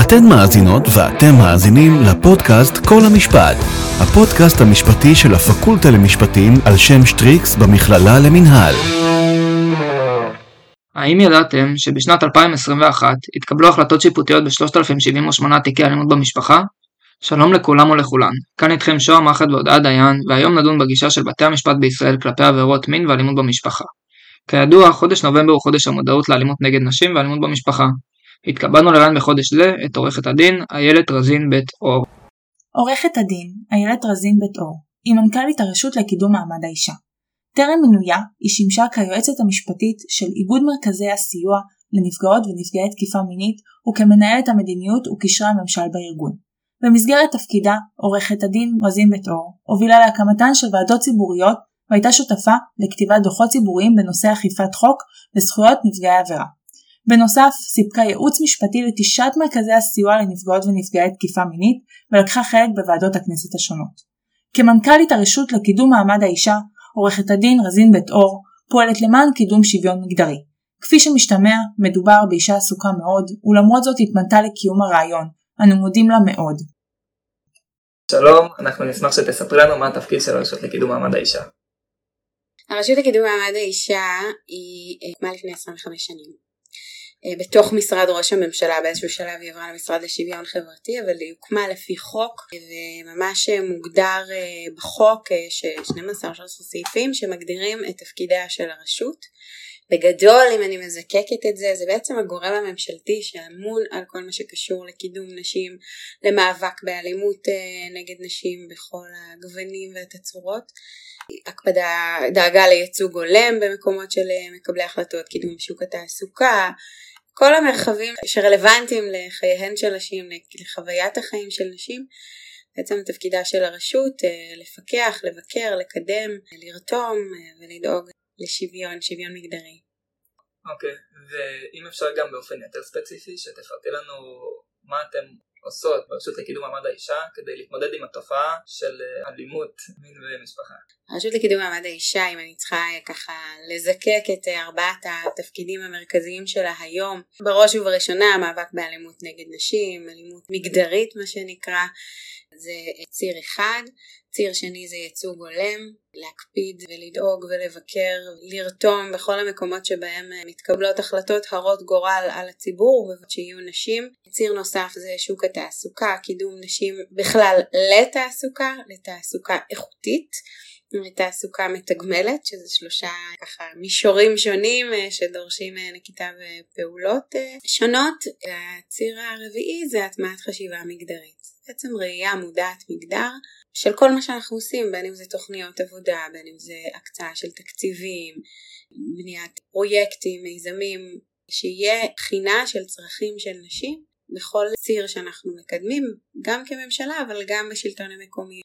אתן מאזינות ואתם מאזינים לפודקאסט כל המשפט, הפודקאסט המשפטי של הפקולטה למשפטים על שם שטריקס במכללה למינהל. האם ידעתם שבשנת 2021 התקבלו החלטות שיפוטיות ב-3078 תיקי אלימות במשפחה? שלום לכולם ולכולן, כאן איתכם שוהם מחט והודעה דיין, והיום נדון בגישה של בתי המשפט בישראל כלפי עבירות מין ואלימות במשפחה. כידוע, חודש נובמבר הוא חודש המודעות לאלימות נגד נשים ואלימות במשפחה. התקבלנו לראיין בחודש זה את עורכת הדין איילת רזין בית אור. עורכת הדין איילת רזין בית אור היא מנכ"לית הרשות לקידום מעמד האישה. טרם מינויה היא שימשה כיועצת המשפטית של איגוד מרכזי הסיוע לנפגעות ונפגעי תקיפה מינית וכמנהלת המדיניות וקשרי הממשל בארגון. במסגרת תפקידה, עורכת הדין רזין בית אור הובילה להקמתן של ועדות ציבוריות והייתה שותפה לכתיבת דוחות ציבוריים בנושא אכיפת חוק וזכויות נפגעי עבירה. בנוסף, סיפקה ייעוץ משפטי לתשעת מרכזי הסיוע לנפגעות ונפגעי תקיפה מינית ולקחה חלק בוועדות הכנסת השונות. כמנכ"לית הרשות לקידום מעמד האישה, עורכת הדין רזין בית אור פועלת למען קידום שוויון מגדרי. כפי שמשתמע, מדובר באישה עסוקה מאוד, ולמרות זאת התמנתה לקיום הרעיון, אנו מודים לה מאוד. שלום, אנחנו נשמח שתספרי לנו מה התפקיד של הרשות לקידום מעמד האישה. הרשות לקידום מעמד האישה היא הוקמה לפני 25 שנים. אה, בתוך משרד ראש הממשלה באיזשהו שלב היא עברה למשרד לשוויון חברתי אבל היא הוקמה לפי חוק וממש מוגדר אה, בחוק יש 12 סעיפים שמגדירים את תפקידיה של הרשות. בגדול אם אני מזקקת את זה זה בעצם הגורם הממשלתי שאמון על כל מה שקשור לקידום נשים למאבק באלימות אה, נגד נשים בכל הגוונים והתצורות הקפדה דאגה לייצוג הולם במקומות של מקבלי החלטות קידום שוק התעסוקה כל המרחבים שרלוונטיים לחייהן של נשים, לחוויית החיים של נשים, בעצם תפקידה של הרשות אה, לפקח, לבקר, לקדם, לרתום אה, ולדאוג לשוויון, שוויון מגדרי. אוקיי, okay. ואם אפשר גם באופן יותר ספציפי, שתפרטי לנו מה אתם עושות ברשות לקידום מעמד האישה כדי להתמודד עם התופעה של אה, אלימות מין ומשפחה? הרשות לקידום מעמד האישה, אם אני צריכה אה, ככה לזקק את אה, ארבעת התפקידים המרכזיים שלה היום, בראש ובראשונה המאבק באלימות נגד נשים, אלימות מגדרית מה שנקרא, זה ציר אחד, ציר שני זה ייצוג הולם, להקפיד ולדאוג ולבקר, לרתום בכל המקומות שבהם מתקבלות החלטות הרות גורל על הציבור ושיהיו נשים. ציר נוסף זה שוק התעסוקה, קידום נשים בכלל לתעסוקה, לתעסוקה איכותית. לתעסוקה מתגמלת שזה שלושה ככה מישורים שונים אה, שדורשים אה, נקיטה ופעולות אה, שונות. הציר הרביעי זה הטמעת חשיבה מגדרית. בעצם ראייה מודעת מגדר של כל מה שאנחנו עושים, בין אם זה תוכניות עבודה, בין אם זה הקצאה של תקציבים, בניית פרויקטים, מיזמים, שיהיה בחינה של צרכים של נשים בכל ציר שאנחנו מקדמים, גם כממשלה אבל גם בשלטון המקומי.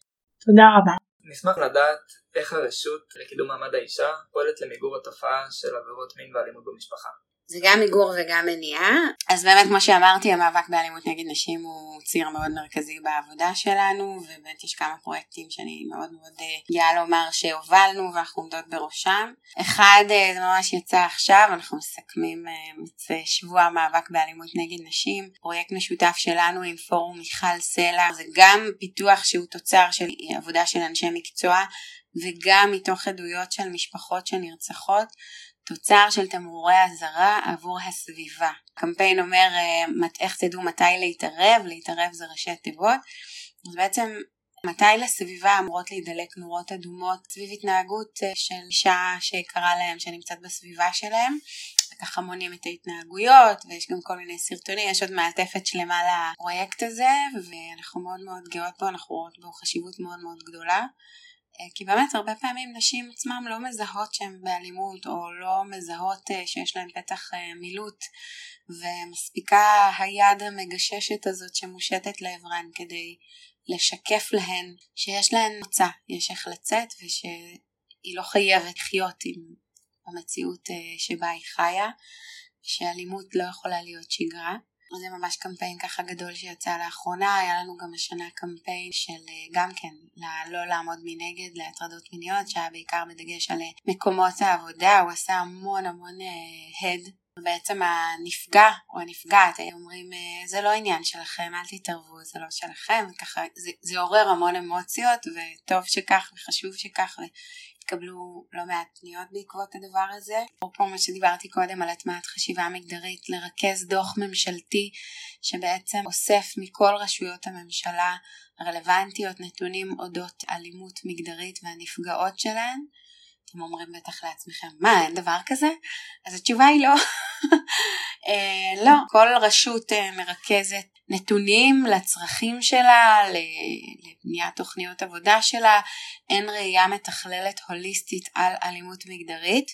תודה רבה. נשמח לדעת איך הרשות לקידום מעמד האישה פועלת למיגור התופעה של עבירות מין ואלימות במשפחה. זה גם מיגור וגם מניעה. אז באמת כמו שאמרתי המאבק באלימות נגד נשים הוא ציר מאוד מרכזי בעבודה שלנו ובאמת יש כמה פרויקטים שאני מאוד מאוד אה, גאה לומר שהובלנו ואנחנו עומדות בראשם. אחד אה, זה ממש יצא עכשיו אנחנו מסכמים אה, את שבוע המאבק באלימות נגד נשים פרויקט משותף שלנו עם פורום מיכל סלע זה גם פיתוח שהוא תוצר של עבודה של אנשי מקצוע וגם מתוך עדויות של משפחות שנרצחות תוצר של תמרורי אזהרה עבור הסביבה. קמפיין אומר אה, איך תדעו מתי להתערב, להתערב זה ראשי תיבות. אז בעצם מתי לסביבה אמורות להידלק נורות אדומות סביב התנהגות אה, של אישה שיקרה להם, שנמצאת בסביבה שלהם. ככה מונים את ההתנהגויות ויש גם כל מיני סרטונים, יש עוד מעטפת שלמה לפרויקט הזה ואנחנו מאוד מאוד גאות בו, אנחנו רואות בו חשיבות מאוד מאוד גדולה. אה, כי באמת הרבה פעמים נשים עצמם לא מזהות שהן באלימות או לא מזהות אה, שיש להן פתח אה, מילוט ומספיקה היד המגששת הזאת שמושטת לעברן כדי לשקף להן שיש להן מוצא, יש איך לצאת ושהיא לא חייבת לחיות עם המציאות שבה היא חיה, שאלימות לא יכולה להיות שגרה. זה ממש קמפיין ככה גדול שיצא לאחרונה, היה לנו גם השנה קמפיין של אה, גם כן לא לעמוד מנגד להטרדות מיניות שהיה בעיקר בדגש על אה, מקומות העבודה, הוא עשה המון המון הד בעצם הנפגע או הנפגעת אומרים זה לא עניין שלכם אל תתערבו זה לא שלכם וככה זה, זה עורר המון אמוציות וטוב שכך וחשוב שכך התקבלו לא מעט פניות בעקבות הדבר הזה. אפרופו מה שדיברתי קודם על הטמעת חשיבה מגדרית, לרכז דוח ממשלתי שבעצם אוסף מכל רשויות הממשלה הרלוונטיות נתונים אודות אלימות מגדרית והנפגעות שלהן. אתם אומרים בטח לעצמכם, מה, אין דבר כזה? אז התשובה היא לא. אה, לא, כל רשות אה, מרכזת נתונים לצרכים שלה, לבניית תוכניות עבודה שלה, אין ראייה מתכללת הוליסטית על אלימות מגדרית.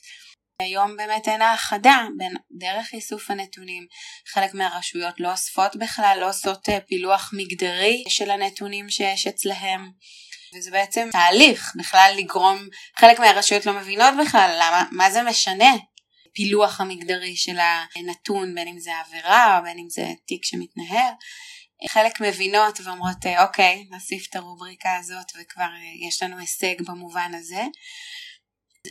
היום באמת אין האחדה בין דרך איסוף הנתונים, חלק מהרשויות לא אוספות בכלל, לא עושות אה, פילוח מגדרי של הנתונים שיש אצלהם. וזה בעצם תהליך בכלל לגרום, חלק מהרשויות לא מבינות בכלל למה, מה זה משנה הפילוח המגדרי של הנתון, בין אם זה עבירה בין אם זה תיק שמתנהל. חלק מבינות ואומרות אוקיי נוסיף את הרובריקה הזאת וכבר יש לנו הישג במובן הזה.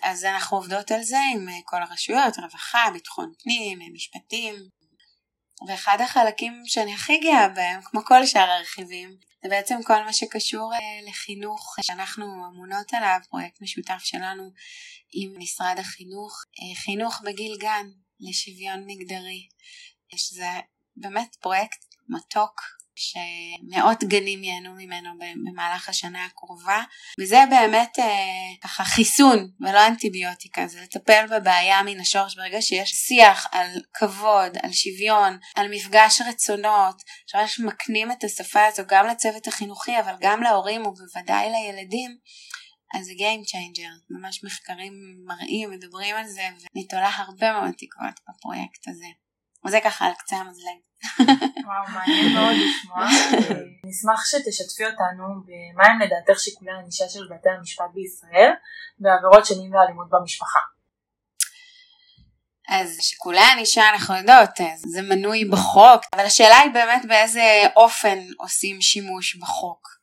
אז אנחנו עובדות על זה עם כל הרשויות, רווחה, ביטחון פנים, משפטים. ואחד החלקים שאני הכי גאה בהם, כמו כל שאר הרכיבים, זה בעצם כל מה שקשור אה, לחינוך שאנחנו אמונות עליו, פרויקט משותף שלנו עם משרד החינוך, אה, חינוך בגיל גן לשוויון מגדרי, שזה באמת פרויקט מתוק שמאות גנים ייהנו ממנו במהלך השנה הקרובה. וזה באמת אה, ככה חיסון ולא אנטיביוטיקה זה לטפל בבעיה מן השורש. ברגע שיש שיח על כבוד על שוויון על מפגש רצונות שממש מקנים את השפה הזו גם לצוות החינוכי אבל גם להורים ובוודאי לילדים אז זה Game Changer, ממש מחקרים מראים, מדברים על זה, ואני תולה הרבה מאוד תקוות בפרויקט הזה. וזה ככה על קצה המזלג. וואו, מעניין מאוד לשמוע. נשמח שתשתפי אותנו במהם לדעתך שיקולי הענישה של בתי המשפט בישראל בעבירות שנים ואלימות במשפחה. אז שיקולי הענישה אנחנו יודעות, זה מנוי בחוק, אבל השאלה היא באמת באיזה אופן עושים שימוש בחוק.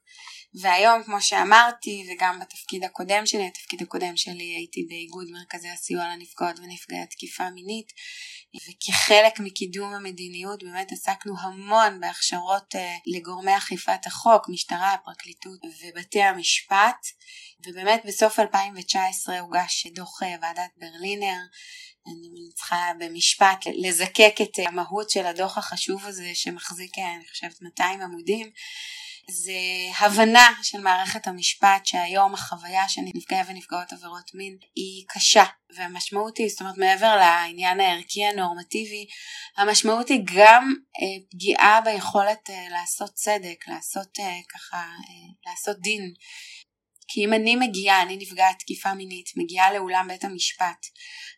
והיום כמו שאמרתי וגם בתפקיד הקודם שלי, התפקיד הקודם שלי הייתי באיגוד מרכזי הסיוע לנפגעות ונפגעי התקיפה מינית וכחלק מקידום המדיניות באמת עסקנו המון בהכשרות אה, לגורמי אכיפת החוק, משטרה, פרקליטות ובתי המשפט ובאמת בסוף 2019 הוגש דוח אה, ועדת ברלינר. אני צריכה במשפט לזקק את המהות של הדוח החשוב הזה שמחזיק אה, אני חושבת 200 עמודים זה הבנה של מערכת המשפט שהיום החוויה של נפגעי ונפגעות עבירות מין היא קשה והמשמעות היא, זאת אומרת מעבר לעניין הערכי הנורמטיבי, המשמעות היא גם אה, פגיעה ביכולת אה, לעשות צדק, לעשות אה, ככה, אה, לעשות דין. כי אם אני מגיעה, אני נפגעת תקיפה מינית, מגיעה לאולם בית המשפט,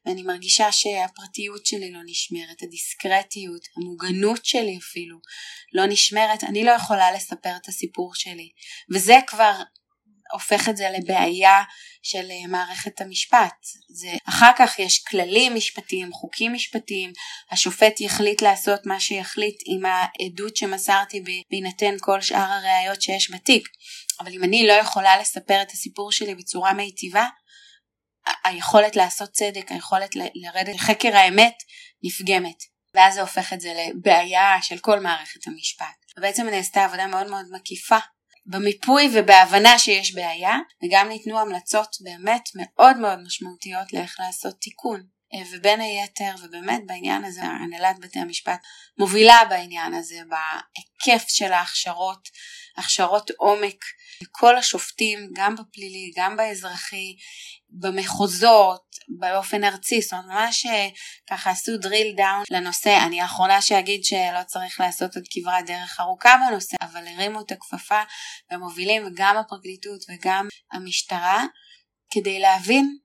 ואני מרגישה שהפרטיות שלי לא נשמרת, הדיסקרטיות, המוגנות שלי אפילו, לא נשמרת, אני לא יכולה לספר את הסיפור שלי. וזה כבר הופך את זה לבעיה של אה, מערכת המשפט. זה, אחר כך יש כללים משפטיים, חוקים משפטיים, השופט יחליט לעשות מה שיחליט עם העדות שמסרתי בהינתן כל שאר הראיות שיש בתיק. אבל אם אני לא יכולה לספר את הסיפור שלי בצורה מיטיבה, היכולת לעשות צדק, היכולת לרדת לחקר האמת נפגמת. ואז זה הופך את זה לבעיה של כל מערכת המשפט. ובעצם נעשתה עבודה מאוד מאוד מקיפה במיפוי ובהבנה שיש בעיה, וגם ניתנו המלצות באמת מאוד מאוד משמעותיות לאיך לעשות תיקון. אה, ובין היתר, ובאמת בעניין הזה הנהלת בתי המשפט מובילה בעניין הזה, בהיקף של ההכשרות, הכשרות עומק לכל השופטים, גם בפלילי, גם באזרחי, במחוזות, באופן ארצי, זאת אומרת ממש אה, ככה עשו drill down לנושא, אני האחרונה שאגיד שלא צריך לעשות עוד כברת דרך ארוכה בנושא, אבל הרימו את הכפפה ומובילים גם הפרקליטות וגם המשטרה כדי להבין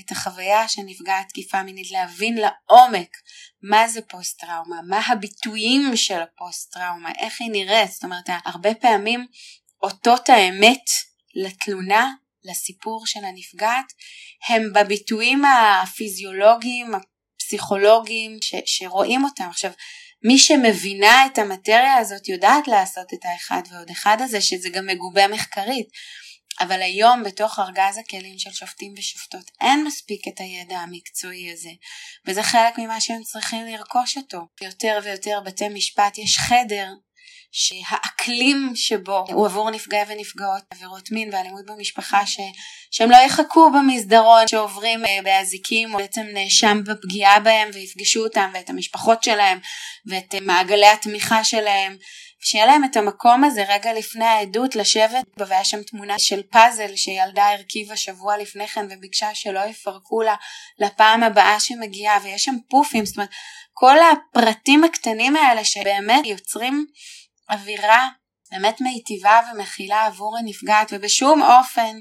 את החוויה של נפגעת תקיפה מינית, להבין לעומק מה זה פוסט טראומה, מה הביטויים של הפוסט טראומה, איך היא נראית, זאת אומרת הרבה פעמים אותות האמת לתלונה, לסיפור של הנפגעת, הם בביטויים הפיזיולוגיים, הפסיכולוגיים ש, שרואים אותם. עכשיו, מי שמבינה את המטריה הזאת יודעת לעשות את האחד ועוד אחד הזה, שזה גם מגובה מחקרית. אבל היום בתוך ארגז הכלים של שופטים ושופטות אין מספיק את הידע המקצועי הזה, וזה חלק ממה שהם צריכים לרכוש אותו. יותר ויותר בתי משפט יש חדר שהאקלים שבו הוא עבור נפגעי ונפגעות עבירות מין ואלימות במשפחה ש, שהם לא יחכו במסדרון שעוברים אה, באזיקים או בעצם נאשם בפגיעה בהם ויפגשו אותם ואת המשפחות שלהם ואת אה, מעגלי התמיכה שלהם. שיהיה להם את המקום הזה רגע לפני העדות לשבת והיה שם תמונה של פאזל שילדה הרכיבה שבוע לפני כן וביקשה שלא יפרקו לה לפעם הבאה שמגיעה ויש שם פופים. זאת אומרת כל הפרטים הקטנים האלה שבאמת יוצרים אווירה באמת מיטיבה ומכילה עבור הנפגעת ובשום אופן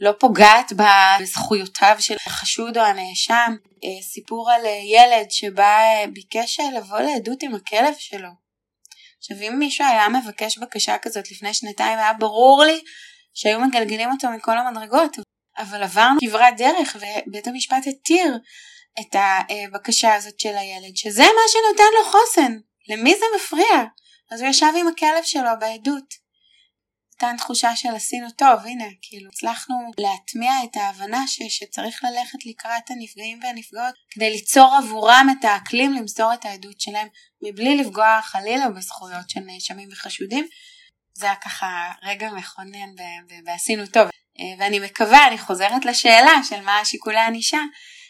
לא פוגעת בזכויותיו של החשוד או הנאשם. אה, סיפור על אה, ילד שבא אה, ביקש לבוא לעדות עם הכלב שלו. עכשיו אם מישהו היה מבקש בקשה כזאת לפני שנתיים היה ברור לי שהיו מגלגלים אותו מכל המדרגות אבל עברנו כברת דרך ובית המשפט התיר את הבקשה הזאת של הילד שזה מה שנותן לו חוסן למי זה מפריע אז הוא ישב עם הכלב שלו בעדות. נתן תחושה של עשינו טוב, הנה, כאילו הצלחנו להטמיע את ההבנה ש, שצריך ללכת לקראת הנפגעים והנפגעות כדי ליצור עבורם את האקלים למסור את העדות שלהם מבלי לפגוע חלילה בזכויות של נאשמים וחשודים. זה היה ככה רגע מכונן ועשינו טוב. אה, ואני מקווה, אני חוזרת לשאלה של מה שיקולי ענישה,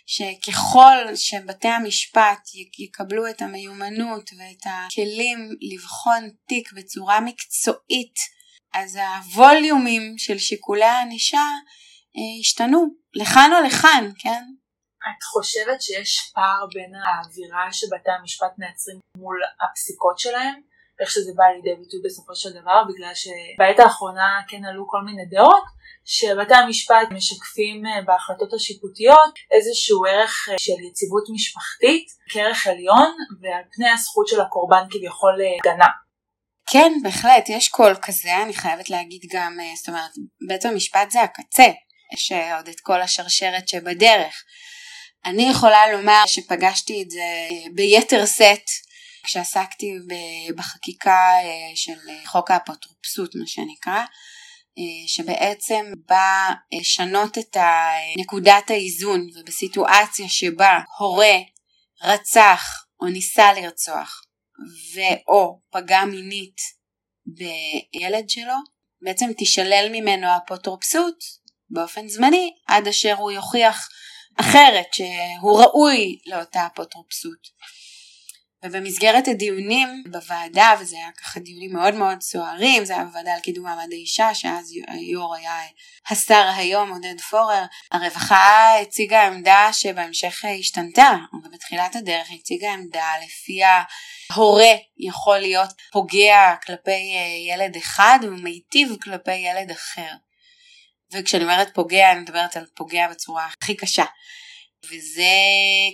שככל שבתי המשפט יקבלו את המיומנות ואת הכלים לבחון תיק בצורה מקצועית, אז הווליומים של שיקולי הענישה אה, ישתנו לכאן או לכאן, כן? את חושבת שיש פער בין האווירה שבתי המשפט מייצרים מול הפסיקות שלהם? איך שזה בא לידי ביטוי בסופו של דבר, בגלל שבעת האחרונה כן עלו כל מיני דעות שבתי המשפט משקפים אה, בהחלטות השיפוטיות איזשהו ערך אה, של יציבות משפחתית כערך עליון ועל פני הזכות של הקורבן כביכול הגנה. כן, בהחלט, יש קול כזה, אני חייבת להגיד גם, אה, זאת אומרת, בית המשפט זה הקצה, יש עוד את כל השרשרת שבדרך. אני יכולה לומר שפגשתי את זה ביתר שאת כשעסקתי בחקיקה של חוק האפוטרופסות, מה שנקרא. אה, שבעצם בא לשנות את נקודת האיזון ובסיטואציה שבה הורה רצח או ניסה לרצוח ואו פגע מינית בילד שלו, בעצם תישלל ממנו האפוטרופסות באופן זמני עד אשר הוא יוכיח אחרת שהוא ראוי לאותה אפוטרופסות. ובמסגרת הדיונים בוועדה, וזה היה ככה דיונים מאוד מאוד סוערים, זה היה בוועדה על קידום מעמד האישה, שאז היו"ר היה השר היום עודד פורר, הרווחה הציגה עמדה שבהמשך השתנתה, ובתחילת הדרך הציגה עמדה לפיה הורה יכול להיות פוגע כלפי אה, ילד אחד ומיטיב כלפי ילד אחר. וכשאני אומרת פוגע, אני מדברת על פוגע בצורה הכי קשה. וזה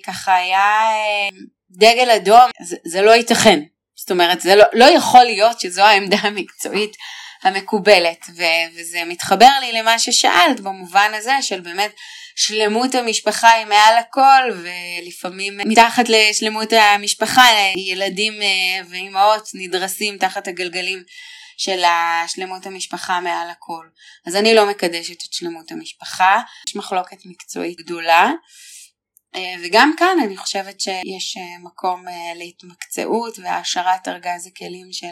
ככה היה אה, דגל אדום, זה, זה לא ייתכן. זאת אומרת, זה לא, לא יכול להיות שזו העמדה המקצועית המקובלת, ו, וזה מתחבר לי למה ששאלת במובן הזה של באמת שלמות המשפחה היא מעל הכל, ולפעמים מתחת לשלמות המשפחה ילדים אה, ואימהות נדרסים תחת הגלגלים של השלמות המשפחה מעל הכל. אז אני לא מקדשת את שלמות המשפחה, יש מחלוקת מקצועית גדולה. אה, וגם כאן אני חושבת שיש אה, מקום אה, להתמקצעות והעשרת ארגז הכלים של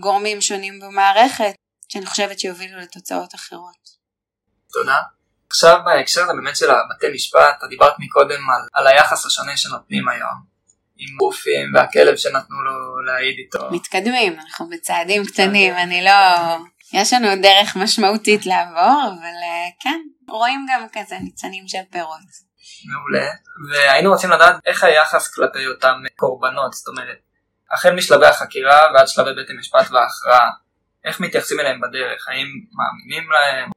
גורמים שונים במערכת, שאני חושבת שיובילו לתוצאות אחרות. תודה. עכשיו בהקשר הזה באמת של הבתי משפט, את דיברת מקודם על, על היחס השונה שנותנים היום. עם גופים והכלב שנתנו לו להעיד איתו. מתקדמים, אנחנו בצעדים קטנים, אני לא... יש לנו דרך משמעותית לעבור, אבל כן, רואים גם כזה ניצנים של פירות. מעולה, והיינו רוצים לדעת איך היחס כלפי אותם קורבנות, זאת אומרת, החל משלבי החקירה ועד שלבי בית המשפט וההכרעה, איך מתייחסים אליהם בדרך, האם מאמינים להם,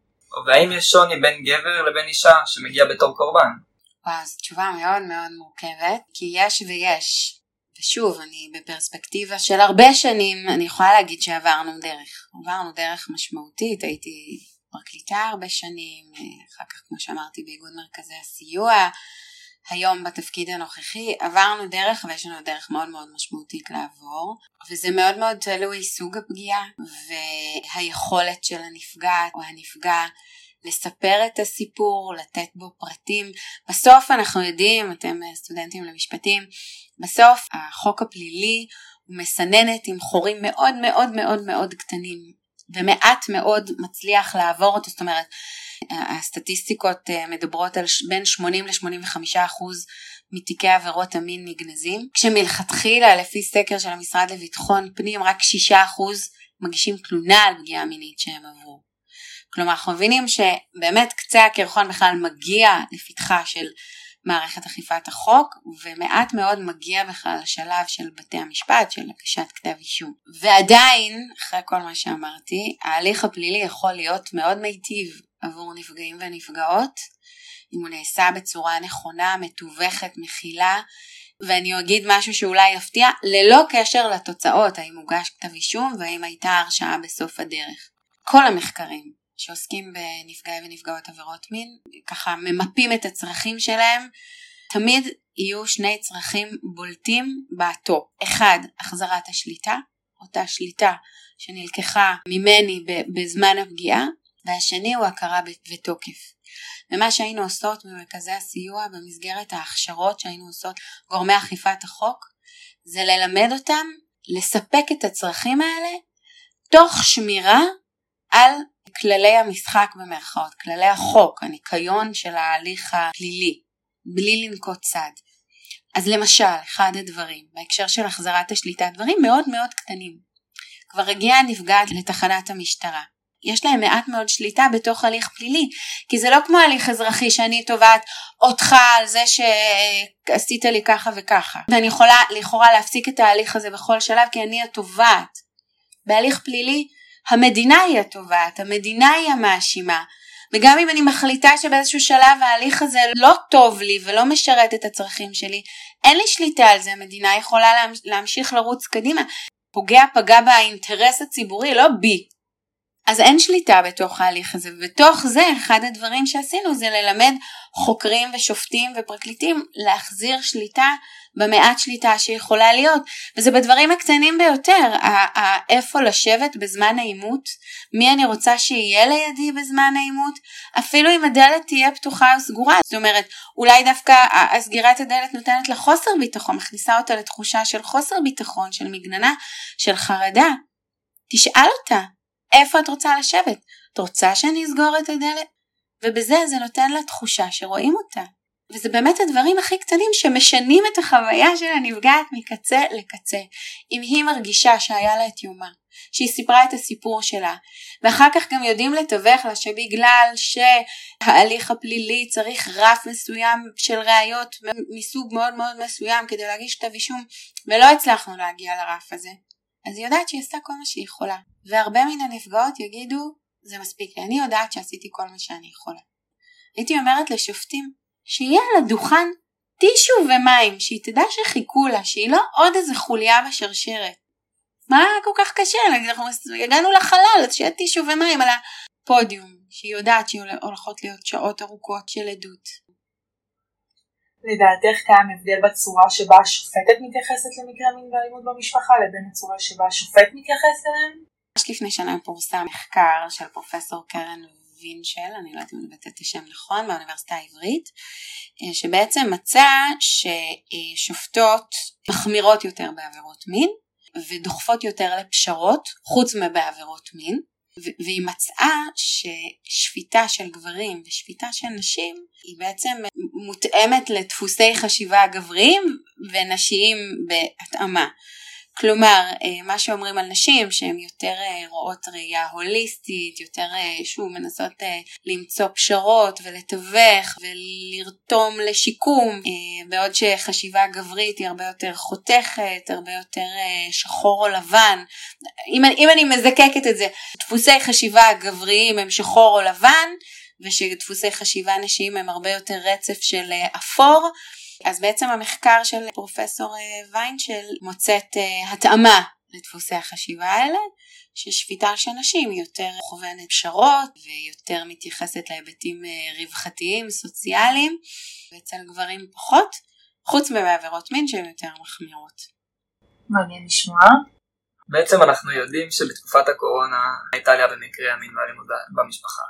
והאם יש שוני בין גבר לבין אישה שמגיע בתור קורבן? וואו, זו תשובה מאוד מאוד מורכבת, כי יש ויש. ושוב, אני בפרספקטיבה של הרבה שנים, אני יכולה להגיד שעברנו דרך. עברנו דרך משמעותית, הייתי פרקליטה הרבה שנים, אחר כך כמו שאמרתי באיגוד מרכזי הסיוע, היום בתפקיד הנוכחי עברנו דרך ויש לנו דרך מאוד מאוד משמעותית לעבור וזה מאוד מאוד תלוי סוג הפגיעה והיכולת של הנפגעת או הנפגע לספר את הסיפור, לתת בו פרטים. בסוף אנחנו יודעים, אתם סטודנטים למשפטים, בסוף החוק הפלילי מסננת עם חורים מאוד מאוד מאוד מאוד קטנים ומעט מאוד מצליח לעבור אותו, זאת אומרת הסטטיסטיקות אה, מדברות על בין 80 ל-85 אחוז מתיקי עבירות המין נגנזים, כשמלכתחילה לפי סקר של המשרד לביטחון פנים רק 6 אחוז מגישים תלונה על פגיעה מינית שהם עברו. כלומר אנחנו מבינים שבאמת קצה הקרחון בכלל מגיע לפתחה של מערכת אכיפת החוק ומעט מאוד מגיע בכלל לשלב של בתי המשפט של הגשת כתב אישום. ועדיין אחרי כל מה שאמרתי ההליך הפלילי יכול להיות מאוד מיטיב עבור נפגעים ונפגעות אם הוא נעשה בצורה נכונה, מתווכת, מכילה ואני אגיד משהו שאולי יפתיע ללא קשר לתוצאות האם הוגש כתב אישום והאם הייתה הרשעה בסוף הדרך. כל המחקרים שעוסקים בנפגעי ונפגעות עבירות מין, ככה ממפים את הצרכים שלהם, תמיד יהיו שני צרכים בולטים בטופ. אחד, החזרת השליטה, אותה שליטה שנלקחה ממני בזמן הפגיעה, והשני הוא הכרה ותוקף. ומה שהיינו עושות במרכזי הסיוע במסגרת ההכשרות שהיינו עושות גורמי אכיפת החוק, זה ללמד אותם לספק את הצרכים האלה תוך שמירה על כללי המשחק במרכאות, כללי החוק, הניקיון של ההליך הפלילי, בלי לנקוט צד. אז למשל, אחד הדברים, בהקשר של החזרת השליטה, דברים מאוד מאוד קטנים. כבר הגיעה הנפגעת לתחנת המשטרה. יש להם מעט מאוד שליטה בתוך הליך פלילי, כי זה לא כמו הליך אזרחי שאני תובעת אותך על זה שעשית לי ככה וככה. ואני יכולה לכאורה להפסיק את ההליך הזה בכל שלב כי אני התובעת. בהליך פלילי המדינה היא התובעת, המדינה היא המאשימה. וגם אם אני מחליטה שבאיזשהו שלב ההליך הזה לא טוב לי ולא משרת את הצרכים שלי, אין לי שליטה על זה, המדינה יכולה להמשיך לרוץ קדימה. פוגע פגע באינטרס הציבורי, לא בי. אז אין שליטה בתוך ההליך הזה, ובתוך זה אחד הדברים שעשינו זה ללמד חוקרים ושופטים ופרקליטים להחזיר שליטה במעט שליטה שיכולה להיות, וזה בדברים הקטנים ביותר, איפה לשבת בזמן העימות, מי אני רוצה שיהיה לידי בזמן העימות, אפילו אם הדלת תהיה פתוחה או סגורה, זאת אומרת, אולי דווקא סגירת הדלת נותנת לה חוסר ביטחון, מכניסה אותה לתחושה של חוסר ביטחון, של מגננה, של חרדה, תשאל אותה, איפה את רוצה לשבת? את רוצה שאני אסגור את הדלת? ובזה זה נותן לה תחושה שרואים אותה. וזה באמת הדברים הכי קטנים שמשנים את החוויה של הנפגעת מקצה לקצה. אם היא מרגישה שהיה לה את יומה, שהיא סיפרה את הסיפור שלה, ואחר כך גם יודעים לתווך לה שבגלל שההליך הפלילי צריך רף מסוים של ראיות מסוג מאוד מאוד מסוים כדי להגיש כתב אישום, ולא הצלחנו להגיע לרף הזה, אז היא יודעת שהיא עשתה כל מה שהיא יכולה. והרבה מן הנפגעות יגידו, זה מספיק לי, אני יודעת שעשיתי כל מה שאני יכולה. הייתי אומרת לשופטים, שיהיה על הדוכן טישו ומים, שהיא תדע שחיכו לה, שהיא לא עוד איזה חוליה בשרשרת. מה כל כך קשה? אנחנו הגענו לחלל, אז שיהיה טישו ומים על הפודיום, שהיא יודעת שהולכות להיות שעות ארוכות של עדות. לדעתך קיים הבדל בצורה שבה השופטת מתייחסת למקרה מין ואלימות במשפחה לבין הצורה שבה השופט מתייחס אליהם? ממש לפני שנה פורסם מחקר של פרופסור קרן וינשל, אני לא יודעת אם אני מבטאת את השם נכון, מהאוניברסיטה העברית, אה, שבעצם מצא ששופטות מחמירות יותר בעבירות מין ודוחפות יותר לפשרות חוץ מבעבירות מין והיא מצאה ששפיטה של גברים ושפיטה של נשים היא בעצם מותאמת לדפוסי חשיבה גבריים ונשיים בהתאמה. כלומר, אה, מה שאומרים על נשים שהן יותר אה, רואות ראייה הוליסטית, יותר אה, שוב מנסות למצוא פשרות ולתווך ולרתום לשיקום, בעוד שחשיבה גברית היא הרבה יותר חותכת, הרבה יותר שחור או לבן. אם, אם אני מזקקת את זה, דפוסי חשיבה גבריים הם שחור או לבן, ושדפוסי חשיבה נשיים הם הרבה יותר רצף של אפור. אז בעצם המחקר של פרופסור אה, ויינשל מוצאת אה, התאמה לדפוסי החשיבה האלה, ששפיטה של נשים יותר מכוונת פשרות ויותר מתייחסת להיבטים אה, רווחתיים, סוציאליים, ואצל גברים פחות, חוץ מבעבירות מין שהן יותר מחמירות. מעניין לשמוע. בעצם אנחנו יודעים שבתקופת הקורונה הייתה עלייה במקרי המין והאלימות במשפחה.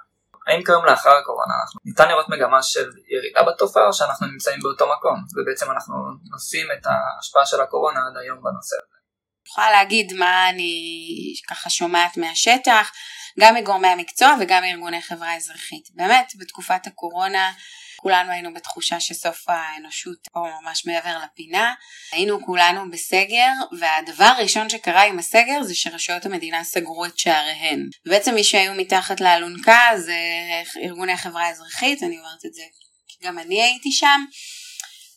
האם כיום לאחר הקורונה אנחנו ניתן לראות מגמה של ירידה בתופעה או שאנחנו נמצאים באותו מקום ובעצם אנחנו נושאים את ההשפעה של הקורונה עד היום בנושא הזה. אני יכולה להגיד מה אני ככה שומעת מהשטח, גם מגורמי המקצוע וגם מארגוני חברה אזרחית. באמת בתקופת הקורונה כולנו היינו בתחושה שסוף האנושות פה ממש מעבר לפינה. היינו כולנו בסגר, והדבר הראשון שקרה עם הסגר זה שרשויות המדינה סגרו את שעריהן. בעצם מי שהיו מתחת לאלונקה זה ארגוני החברה האזרחית, אני אומרת את זה כי גם אני הייתי שם.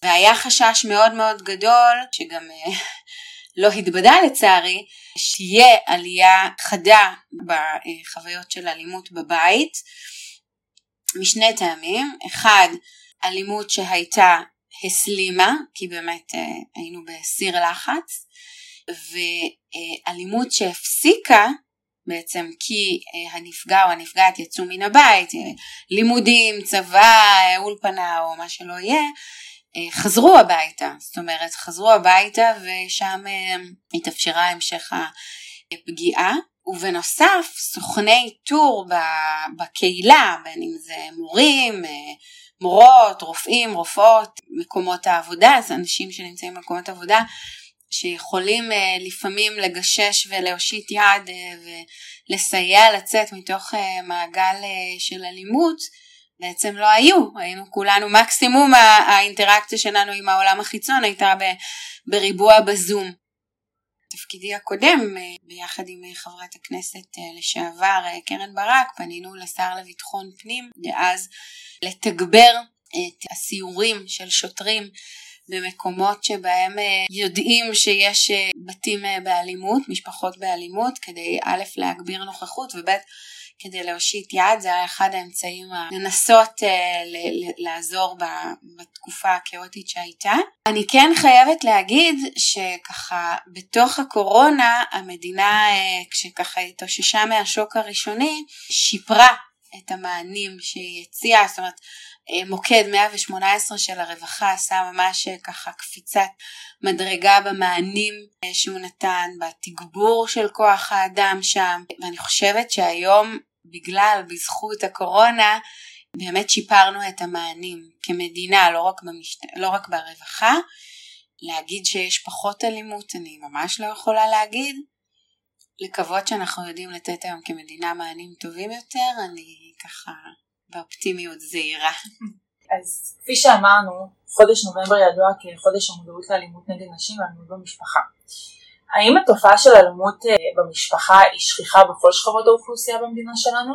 והיה חשש מאוד מאוד גדול, שגם אה, לא התבדה לצערי, שתהיה עלייה חדה בחוויות של אלימות בבית. משני טעמים, אחד אלימות שהייתה הסלימה, כי באמת אה, היינו בסיר לחץ, ואלימות שהפסיקה בעצם כי אה, הנפגע או הנפגעת יצאו מן הבית, אה, לימודים, צבא, אולפנה או מה שלא יהיה, חזרו הביתה, זאת אומרת חזרו הביתה ושם התאפשרה המשך הפגיעה. ובנוסף סוכני איתור בקהילה, בין אם זה מורים, אה, מורות, רופאים, רופאות, מקומות העבודה, אז אנשים שנמצאים במקומות עבודה שיכולים אה, לפעמים לגשש ולהושיט יד אה, ולסייע לצאת מתוך מעגל של אלימות, בעצם לא היו, היינו כולנו, מקסימום האינטראקציה שלנו עם העולם החיצון הייתה בריבוע בזום. בתפקידי הקודם, אה, ביחד עם אה, חברת הכנסת אה, לשעבר קרן ברק, פנינו לשר לביטחון פנים דאז לתגבר את הסיורים של שוטרים במקומות שבהם יודעים שיש בתים באלימות, משפחות באלימות, כדי א' להגביר נוכחות וב' כדי להושיט יד, זה היה אחד האמצעים לנסות uh, לעזור בתקופה הכאוטית שהייתה. אני כן חייבת להגיד שככה בתוך הקורונה המדינה uh, כשככה התאוששה מהשוק הראשוני שיפרה את המענים שהיא הציעה, זאת אומרת אה, מוקד 118 של הרווחה עשה ממש ככה קפיצת מדרגה במענים שהוא נתן, בתגבור של כוח האדם שם, ואני חושבת שהיום בגלל, בזכות הקורונה, באמת שיפרנו את המענים כמדינה, לא רק, במשת... לא רק ברווחה. להגיד שיש פחות אלימות אני ממש לא יכולה להגיד. לקוות שאנחנו יודעים לתת היום כמדינה מענים טובים יותר, אני ככה באופטימיות זהירה. אז כפי שאמרנו, חודש נובמבר ידוע כחודש המודעות לאלימות נגד נשים ואלימות במשפחה. האם התופעה של אלימות אה, במשפחה היא שכיחה בכל שכבות האוכלוסייה במדינה שלנו?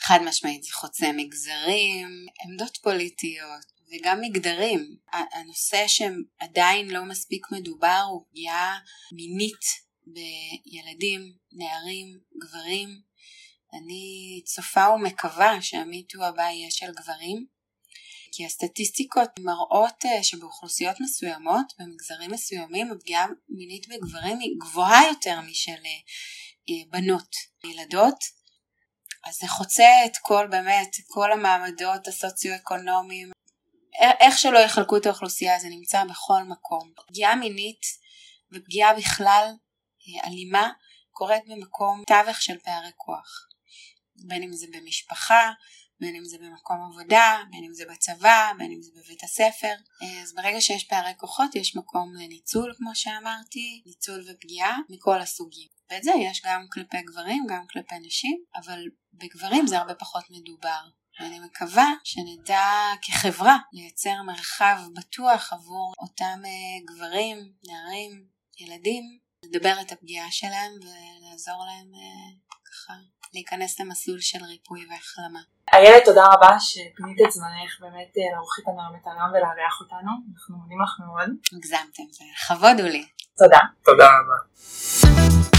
חד משמעית, זה חוצה מגזרים, עמדות פוליטיות וגם מגדרים. הנושא שעדיין לא מספיק מדובר הוא פגיעה מינית בילדים, נערים, גברים. אני צופה ומקווה שהמיטו הבא יהיה של גברים. כי הסטטיסטיקות מראות אה, שבאוכלוסיות מסוימות, במגזרים מסוימים, הפגיעה מינית בגברים היא גבוהה יותר משל אה, אה, בנות, ילדות. אז זה חוצה את כל באמת, כל המעמדות הסוציו-אקונומיים. איך שלא יחלקו את האוכלוסייה זה נמצא בכל מקום. פגיעה מינית ופגיעה בכלל אלימה קורית במקום תווך של פערי כוח. בין אם זה במשפחה, בין אם זה במקום עבודה, בין אם זה בצבא, בין אם זה בבית הספר. אה, אז ברגע שיש פערי כוחות יש מקום לניצול כמו שאמרתי, ניצול ופגיעה מכל הסוגים. ואת זה יש גם כלפי גברים, גם כלפי נשים, אבל בגברים זה הרבה פחות מדובר. ואני מקווה שנדע כחברה לייצר מרחב בטוח עבור אותם אה, גברים, נערים, ילדים, לדבר את הפגיעה שלהם ולעזור להם אה, ככה להיכנס למסלול של ריפוי והחלמה. איילת, תודה רבה שפינית את זמנך באמת אה, לערוך איתנו היום את היום ולארח אותנו, אנחנו מודים לך מאוד. הגזמתם, זה לכבוד הוא לי. תודה. תודה רבה.